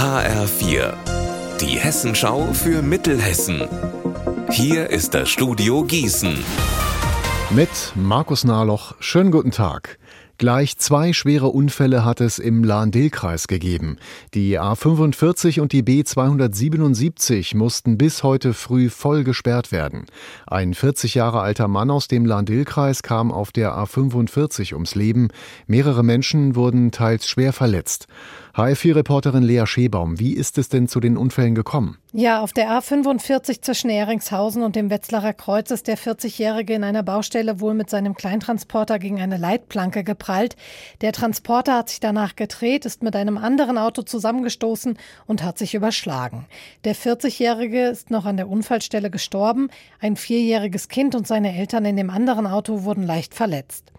HR4, die Hessenschau für Mittelhessen. Hier ist das Studio Gießen. Mit Markus Nahloch, schönen guten Tag. Gleich zwei schwere Unfälle hat es im Lahn-Dill-Kreis gegeben. Die A45 und die B277 mussten bis heute früh voll gesperrt werden. Ein 40 Jahre alter Mann aus dem Lahn-Dill-Kreis kam auf der A45 ums Leben. Mehrere Menschen wurden teils schwer verletzt. HF4-Reporterin Lea Schebaum, wie ist es denn zu den Unfällen gekommen? Ja, auf der A45 zwischen Ehringshausen und dem Wetzlarer Kreuz ist der 40-Jährige in einer Baustelle wohl mit seinem Kleintransporter gegen eine Leitplanke geprallt. Der Transporter hat sich danach gedreht, ist mit einem anderen Auto zusammengestoßen und hat sich überschlagen. Der 40-Jährige ist noch an der Unfallstelle gestorben. Ein vierjähriges Kind und seine Eltern in dem anderen Auto wurden leicht verletzt.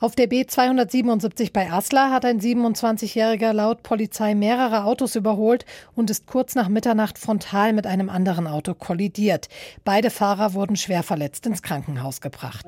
Auf der B277 bei Asla hat ein 27-Jähriger laut Polizei mehrere Autos überholt und ist kurz nach Mitternacht frontal mit einem anderen Auto kollidiert. Beide Fahrer wurden schwer verletzt ins Krankenhaus gebracht.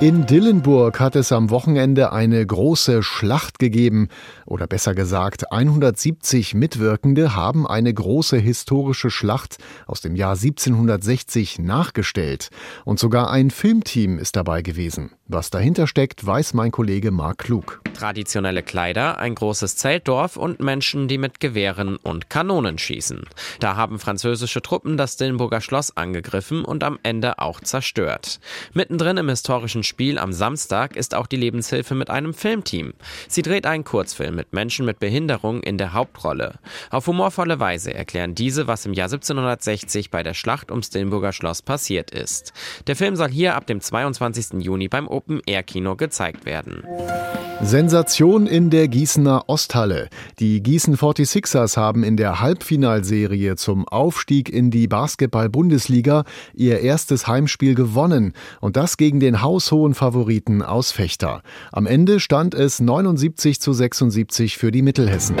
In Dillenburg hat es am Wochenende eine große Schlacht gegeben. Oder besser gesagt, 170 Mitwirkende haben eine große historische Schlacht aus dem Jahr 1760 nachgestellt. Und sogar ein Filmteam ist dabei gewesen. Was dahinter steckt, weiß mein Kollege Marc Klug. Traditionelle Kleider, ein großes Zeltdorf und Menschen, die mit Gewehren und Kanonen schießen. Da haben französische Truppen das Dillenburger Schloss angegriffen und am Ende auch zerstört. Mittendrin im historischen Spiel am Samstag ist auch die Lebenshilfe mit einem Filmteam. Sie dreht einen Kurzfilm mit Menschen mit Behinderung in der Hauptrolle. Auf humorvolle Weise erklären diese, was im Jahr 1760 bei der Schlacht ums Dillenburger Schloss passiert ist. Der Film soll hier ab dem 22. Juni beim Open-Air-Kino gezeigt werden. Sensation in der Gießener Osthalle. Die Gießen 46ers haben in der Halbfinalserie zum Aufstieg in die Basketball-Bundesliga ihr erstes Heimspiel gewonnen und das gegen den haushohen Favoriten aus Fechter. Am Ende stand es 79 zu 76 für die Mittelhessen.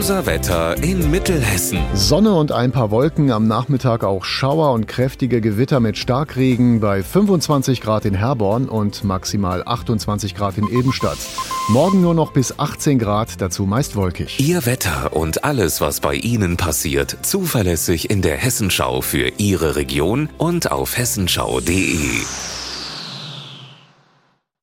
Unser Wetter in Mittelhessen. Sonne und ein paar Wolken, am Nachmittag auch Schauer und kräftige Gewitter mit Starkregen bei 25 Grad in Herborn und maximal 28 Grad in Ebenstadt. Morgen nur noch bis 18 Grad, dazu meist wolkig. Ihr Wetter und alles, was bei Ihnen passiert, zuverlässig in der Hessenschau für Ihre Region und auf hessenschau.de.